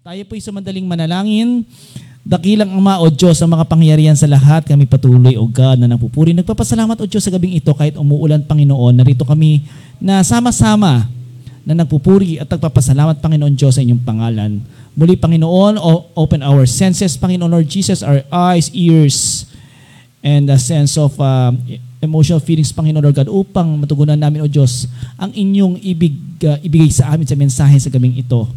Tayo po'y sumandaling manalangin. Dakilang Ama o Diyos ang mga pangyarihan sa lahat. Kami patuloy o God na nagpupuri. Nagpapasalamat o Diyos sa gabing ito kahit umuulan Panginoon. Narito kami na sama-sama na nagpupuri at nagpapasalamat Panginoon Diyos sa inyong pangalan. Muli Panginoon, open our senses Panginoon Lord Jesus, our eyes, ears, and a sense of uh, emotional feelings, Panginoon Lord God, upang matugunan namin, O Diyos, ang inyong ibig, uh, ibigay sa amin sa mensahe sa gabing ito.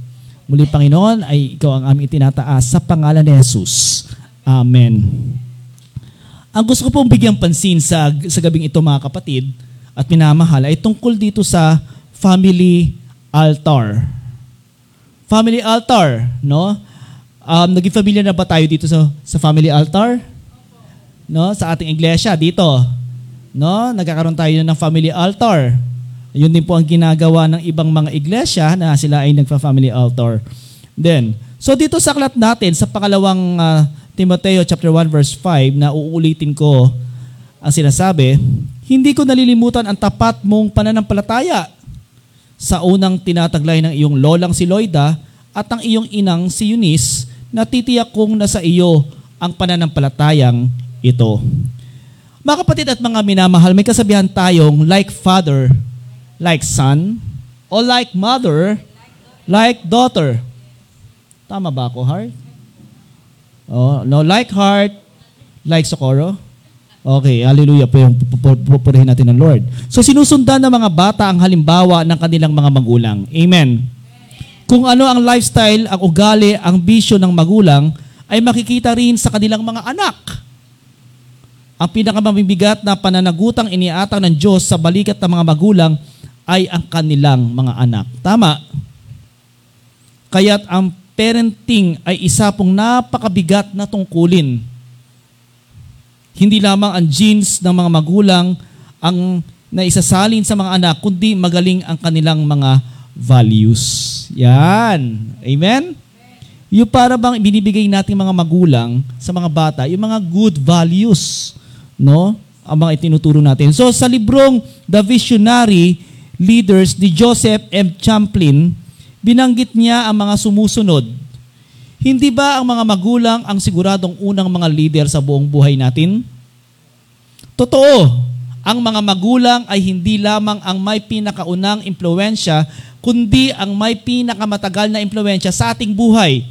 Muli, Panginoon, ay ikaw ang aming itinataas sa pangalan ni Jesus. Amen. Ang gusto ko pong bigyang pansin sa, sa gabing ito, mga kapatid, at minamahal, ay tungkol dito sa family altar. Family altar, no? Um, naging familiar na ba tayo dito sa, sa family altar? no sa ating iglesia dito no nagkakaroon tayo ng family altar yun din po ang ginagawa ng ibang mga iglesia na sila ay nagfa-family altar then so dito sa aklat natin sa pangalawang ah, Timoteo chapter 1 verse 5 na uulitin ko ang sinasabi hindi ko nalilimutan ang tapat mong pananampalataya sa unang tinataglay ng iyong lolang si Loida at ang iyong inang si Eunice na titiyak kong nasa iyo ang pananampalatayang ito. Mga kapatid at mga minamahal, may kasabihan tayong like father, like son, o like mother, like daughter. Tama ba ako, Heart? Oh, no, like heart, like Socorro. Okay, hallelujah po yung pupurihin natin ng Lord. So sinusundan ng mga bata ang halimbawa ng kanilang mga magulang. Amen. Kung ano ang lifestyle, ang ugali, ang bisyo ng magulang, ay makikita rin sa kanilang mga anak. Ang pinakamamibigat na pananagutang iniatang ng Diyos sa balikat ng mga magulang ay ang kanilang mga anak. Tama. Kaya't ang parenting ay isa pong napakabigat na tungkulin. Hindi lamang ang genes ng mga magulang ang naisasalin sa mga anak, kundi magaling ang kanilang mga values. Yan. Amen? Yung para bang binibigay nating mga magulang sa mga bata, yung mga good values, no? Ang mga itinuturo natin. So sa librong The Visionary Leaders ni Joseph M. Champlin, binanggit niya ang mga sumusunod. Hindi ba ang mga magulang ang siguradong unang mga leader sa buong buhay natin? Totoo, ang mga magulang ay hindi lamang ang may pinakaunang impluensya, kundi ang may pinakamatagal na impluensya sa ating buhay.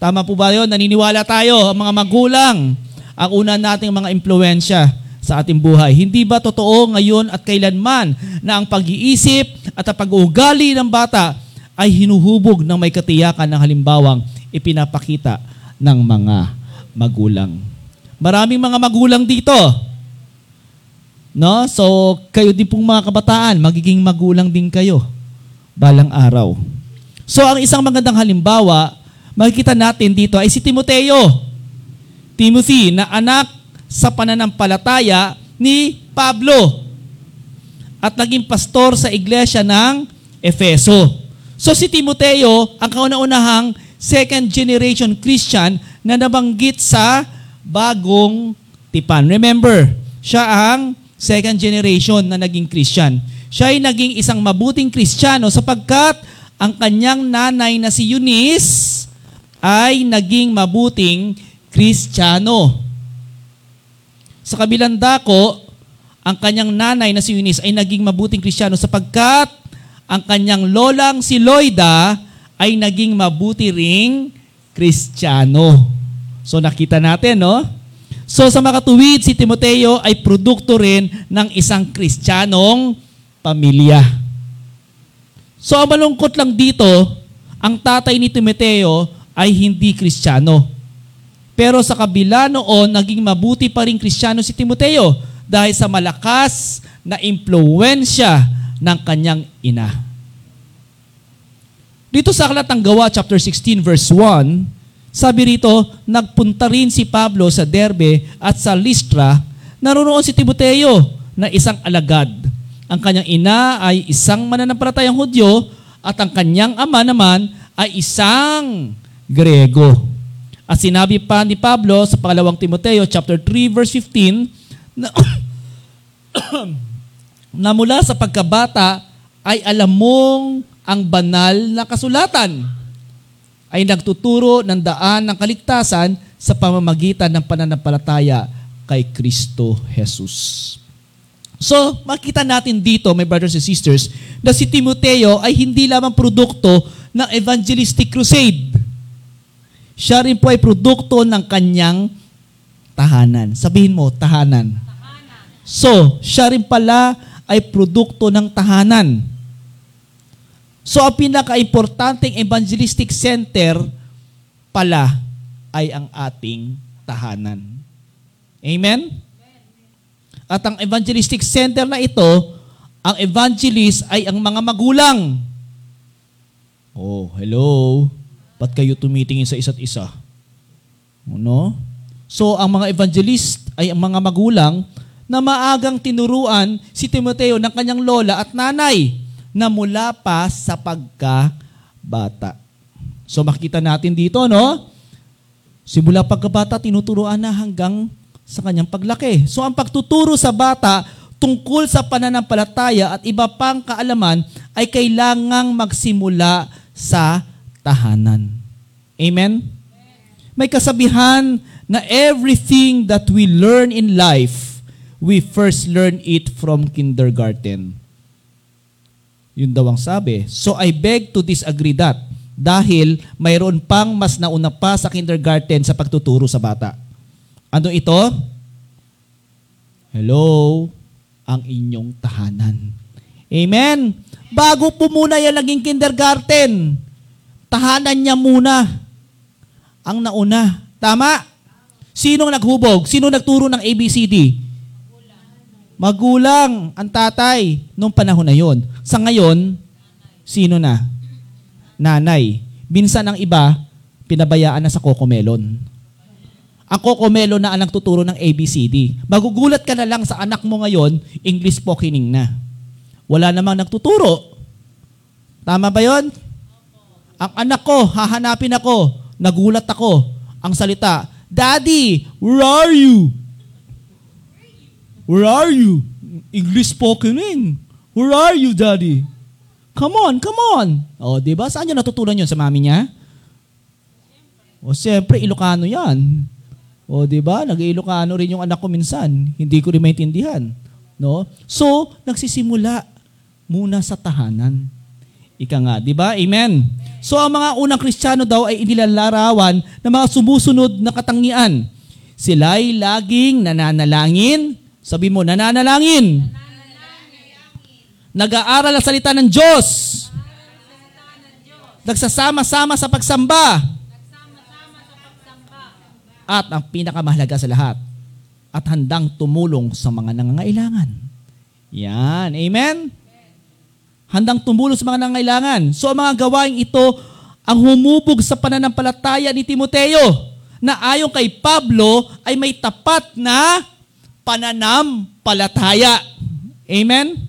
Tama po ba yun? Naniniwala tayo, ang mga magulang, ang una nating mga impluensya sa ating buhay. Hindi ba totoo ngayon at kailanman na ang pag-iisip at ang pag-uugali ng bata ay hinuhubog ng may katiyakan ng halimbawang ipinapakita ng mga magulang. Maraming mga magulang dito. No? So, kayo din pong mga kabataan, magiging magulang din kayo balang araw. So, ang isang magandang halimbawa, makikita natin dito ay si Timoteo. Timothy, na anak sa pananampalataya ni Pablo at naging pastor sa iglesia ng Efeso. So si Timoteo, ang kauna-unahang second generation Christian na nabanggit sa bagong tipan. Remember, siya ang second generation na naging Christian. Siya ay naging isang mabuting Kristiyano sapagkat ang kanyang nanay na si Eunice ay naging mabuting Kristiyano. Sa kabilang dako, ang kanyang nanay na si Eunice ay naging mabuting Kristiyano sapagkat ang kanyang lolang si Loida ay naging mabuti ring Kristiyano. So nakita natin, no? So sa makatuwid, si Timoteo ay produkto rin ng isang Kristiyanong pamilya. So ang malungkot lang dito, ang tatay ni Timoteo ay hindi Kristiyano. Pero sa kabila noon, naging mabuti pa rin Kristiyano si Timoteo dahil sa malakas na impluensya ng kanyang ina. Dito sa aklat ng Gawa chapter 16 verse 1, sabi rito, nagpunta rin si Pablo sa Derbe at sa Listra, naroon si Timoteo na isang alagad. Ang kanyang ina ay isang mananampalatayang Hudyo at ang kanyang ama naman ay isang Grego. At sinabi pa ni Pablo sa pangalawang Timoteo chapter 3 verse 15 na, na mula sa pagkabata ay alam mong ang banal na kasulatan. ay nagtuturo ng daan ng kaligtasan sa pamamagitan ng pananampalataya kay Kristo Jesus. So, makita natin dito, my brothers and sisters, na si Timoteo ay hindi lamang produkto ng evangelistic crusade. Siya rin po ay produkto ng kanyang tahanan. Sabihin mo, tahanan. So, siya rin pala ay produkto ng tahanan. So, ang pinaka-importanting evangelistic center pala ay ang ating tahanan. Amen? At ang evangelistic center na ito, ang evangelist ay ang mga magulang. Oh, hello. Ba't kayo tumitingin sa isa't isa? No? So, ang mga evangelist ay ang mga magulang na maagang tinuruan si Timoteo ng kanyang lola at nanay na mula pa sa pagkabata. So makita natin dito, no? Simula pagkabata, tinuturuan na hanggang sa kanyang paglaki. So ang pagtuturo sa bata tungkol sa pananampalataya at iba pang kaalaman ay kailangang magsimula sa tahanan. Amen? May kasabihan na everything that we learn in life, we first learn it from kindergarten. Yun daw ang sabi. So I beg to disagree that dahil mayroon pang mas nauna pa sa kindergarten sa pagtuturo sa bata. Ano ito? Hello, ang inyong tahanan. Amen. Bago po muna yan naging kindergarten, tahanan niya muna ang nauna. Tama? Sinong naghubog? Sino nagturo ng ABCD? Magulang, ang tatay, nung panahon na yon. Sa ngayon, sino na? Nanay. Minsan ang iba, pinabayaan na sa kokomelon. Ang kokomelon na ang nagtuturo ng ABCD. Magugulat ka na lang sa anak mo ngayon, English spokening na. Wala namang nagtuturo. Tama ba yon? Ang anak ko, hahanapin ako, nagulat ako. Ang salita, Daddy, where are you? Where are you? English spokening. Where are you, Daddy? Come on, come on. O, di ba? Saan niya natutunan yun? Sa mami niya? O, siyempre, Ilocano yan. O, di ba? Nag-Ilocano rin yung anak ko minsan. Hindi ko rin maintindihan. No? So, nagsisimula muna sa tahanan. Ika nga, di ba? Amen. So, ang mga unang Kristiyano daw ay inilalarawan ng mga sumusunod na katangian. Sila'y laging nananalangin. Sabi mo, nananalangin. Nag-aaral ang salita ng Diyos. Nagsasama-sama sa pagsamba. At ang pinakamahalaga sa lahat, at handang tumulong sa mga nangangailangan. Yan. Amen? Handang tumulong sa mga nangangailangan. So ang mga gawain ito ang humubog sa pananampalataya ni Timoteo na ayon kay Pablo ay may tapat na pananampalataya. Amen?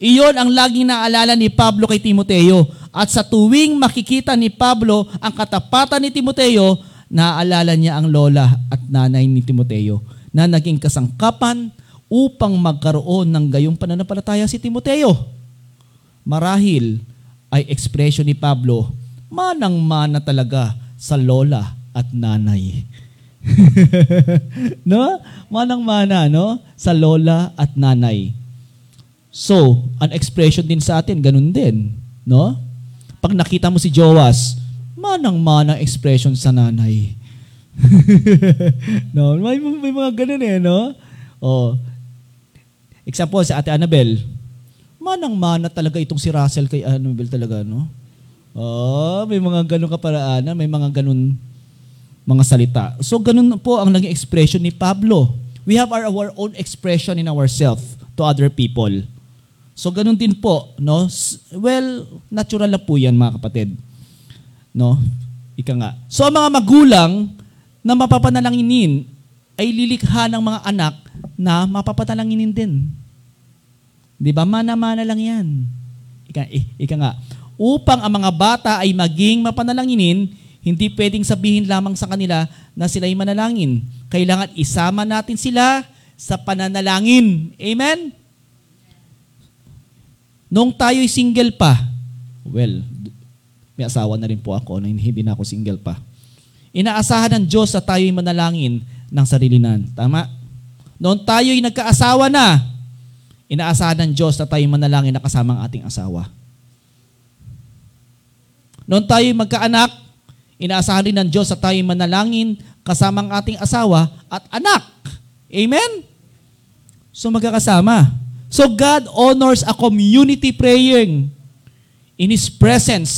Iyon ang laging naalala ni Pablo kay Timoteo. At sa tuwing makikita ni Pablo ang katapatan ni Timoteo, naaalala niya ang lola at nanay ni Timoteo na naging kasangkapan upang magkaroon ng gayong pananampalataya si Timoteo. Marahil ay ekspresyon ni Pablo, manang-mana talaga sa lola at nanay. no? Manang-mana, no? Sa lola at nanay. So, an expression din sa atin, ganun din. No? Pag nakita mo si Joas, manang-mana expression sa nanay. no, may, may mga ganun eh, no? Oh. Example, si Ate Annabel, manang-mana talaga itong si Russell kay Annabel talaga, no? Oh, may mga ganun kaparaanan, may mga ganun mga salita. So, ganun po ang naging expression ni Pablo. We have our, our own expression in ourselves to other people. So, ganun din po, no? Well, natural na po yan, mga kapatid. No? Ika nga. So, ang mga magulang na mapapanalanginin ay lilikha ng mga anak na mapapatalanginin din. Di ba? Mana-mana lang yan. Ika, eh, ika nga. Upang ang mga bata ay maging mapanalanginin, hindi pwedeng sabihin lamang sa kanila na sila ay manalangin. Kailangan isama natin sila sa pananalangin. Amen? Nung tayo'y single pa, well, May asawa na rin po ako na hindi na ako single pa. Inaasahan ng Diyos na tayo'y manalangin ng sarili nan. Tama? Noon tayo'y nagkaasawa na, inaasahan ng Diyos na tayo'y manalangin na kasama ang ating asawa. Noon tayo'y magkaanak, inaasahan rin ng Diyos na tayo'y manalangin kasama ang ating asawa at anak. Amen? So magkakasama. So God honors a community praying in His presence.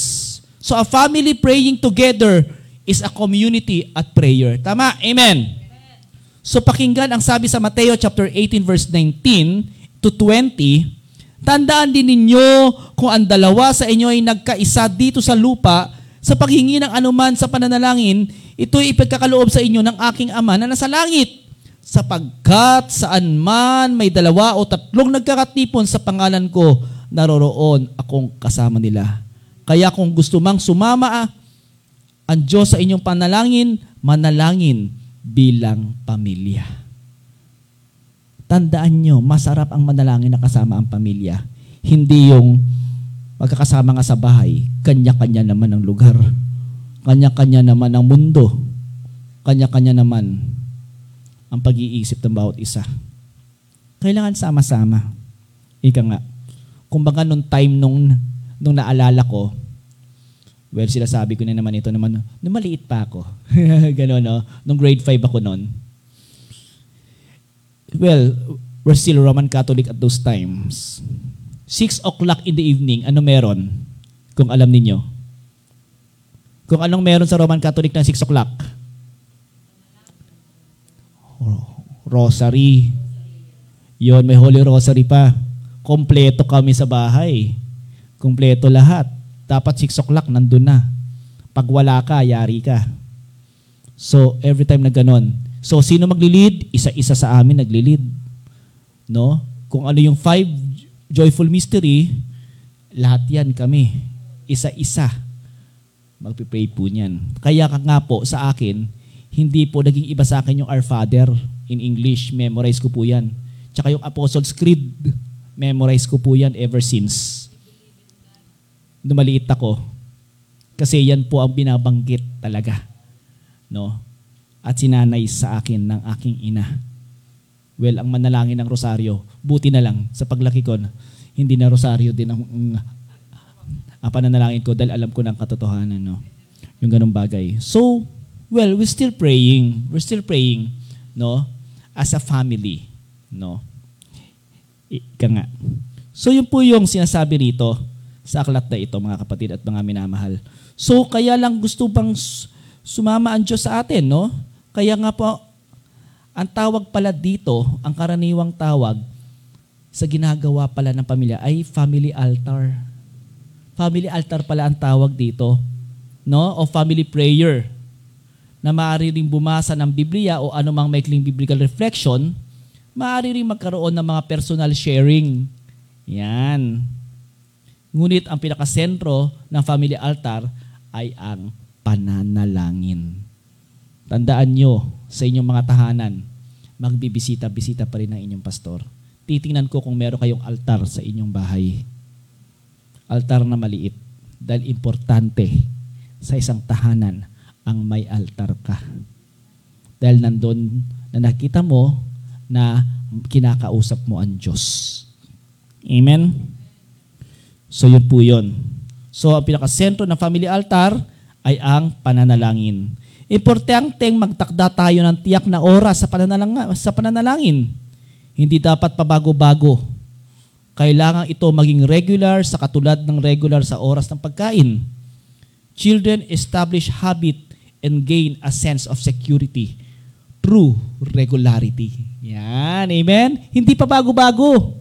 So a family praying together is a community at prayer. Tama? Amen. So pakinggan ang sabi sa Mateo chapter 18 verse 19 to 20, Tandaan din ninyo kung ang dalawa sa inyo ay nagkaisa dito sa lupa sa paghingi ng anuman sa pananalangin, ito'y ipagkakaloob sa inyo ng aking ama na nasa langit. Sapagkat saan man may dalawa o tatlong nagkakatipon sa pangalan ko, naroroon akong kasama nila. Kaya kung gusto mang sumama ang Diyos sa inyong panalangin, manalangin bilang pamilya. Tandaan nyo, masarap ang manalangin na kasama ang pamilya. Hindi yung magkakasama nga sa bahay, kanya-kanya naman ang lugar. Kanya-kanya naman ang mundo. Kanya-kanya naman ang pag-iisip ng bawat isa. Kailangan sama-sama. Ika nga, kumbaga nung time nung, nung naalala ko, well, sila sabi ko na naman ito naman, nung maliit pa ako. Ganon, no? Nung grade 5 ako noon. Well, we're still Roman Catholic at those times. 6 o'clock in the evening, ano meron? Kung alam ninyo. Kung anong meron sa Roman Catholic na 6 o'clock? Rosary. Yon, may Holy Rosary pa. Kompleto kami sa bahay. Kompleto lahat. Dapat 6 o'clock, nandun na. Pag wala ka, yari ka. So, every time na ganon. So, sino magli-lead? Isa-isa sa amin nagli-lead. No? Kung ano yung five joyful mystery, lahat yan kami. Isa-isa. Magpipray po niyan. Kaya ka nga po sa akin, hindi po naging iba sa akin yung Our Father in English. Memorize ko po yan. Tsaka yung Apostles' Creed, memorize ko po yan ever since. Dumaliit ako. Kasi yan po ang binabanggit talaga. No? At sinanay sa akin ng aking ina well, ang manalangin ng rosaryo, buti na lang sa paglaki ko, hindi na rosaryo din ang, ang, ang pananalangin ko dahil alam ko ng katotohanan. No? Yung ganong bagay. So, well, we're still praying. We're still praying, no? As a family, no? Ika nga. So, yun po yung sinasabi rito sa aklat na ito, mga kapatid at mga minamahal. So, kaya lang gusto bang sumama ang Diyos sa atin, no? Kaya nga po, ang tawag pala dito, ang karaniwang tawag sa ginagawa pala ng pamilya ay family altar. Family altar pala ang tawag dito, no? O family prayer na maaari ring bumasa ng Biblia o anumang maikling biblical reflection, maaari ring magkaroon ng mga personal sharing. Yan. Ngunit ang pinakasentro ng family altar ay ang pananalangin. Tandaan nyo, sa inyong mga tahanan, magbibisita-bisita pa rin ang inyong pastor. Titingnan ko kung meron kayong altar sa inyong bahay. Altar na maliit. Dahil importante sa isang tahanan ang may altar ka. Dahil nandun na nakita mo na kinakausap mo ang Diyos. Amen? So yun po yun. So ang pinakasentro ng family altar ay ang pananalangin. Importanteng magtakda tayo ng tiyak na oras sa, pananalang, sa pananalangin. Hindi dapat pabago-bago. Kailangan ito maging regular sa katulad ng regular sa oras ng pagkain. Children establish habit and gain a sense of security through regularity. Yan, amen? Hindi pa bago-bago.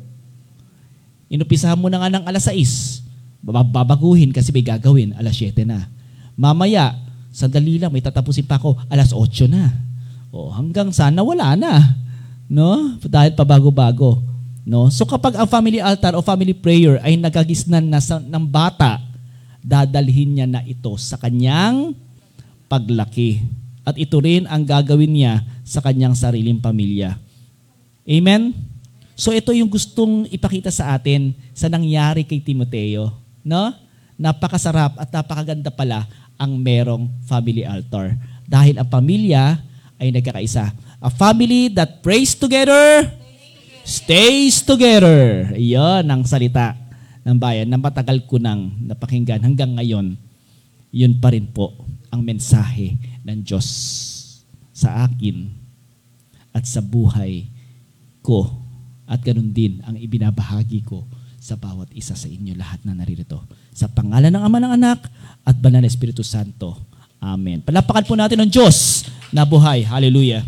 Inupisahan mo na nga ng alas 6. Babaguhin kasi may gagawin, alas 7 na. Mamaya, Sandali lang, may tatapusin pa ako, alas 8 na. O, hanggang sana wala na. No? Dahil pabago-bago. No? So kapag ang family altar o family prayer ay nagagisnan na sa, ng bata, dadalhin niya na ito sa kanyang paglaki. At ito rin ang gagawin niya sa kanyang sariling pamilya. Amen? So ito yung gustong ipakita sa atin sa nangyari kay Timoteo. No? napakasarap at napakaganda pala ang merong family altar. Dahil ang pamilya ay nagkakaisa. A family that prays together, stays together. Iyon ang salita ng bayan na matagal ko nang napakinggan hanggang ngayon. Yun pa rin po ang mensahe ng Diyos sa akin at sa buhay ko at ganun din ang ibinabahagi ko sa bawat isa sa inyo lahat na naririto. Sa pangalan ng Ama ng Anak at Banal na Espiritu Santo. Amen. Palapakan po natin ang Diyos na buhay. Hallelujah.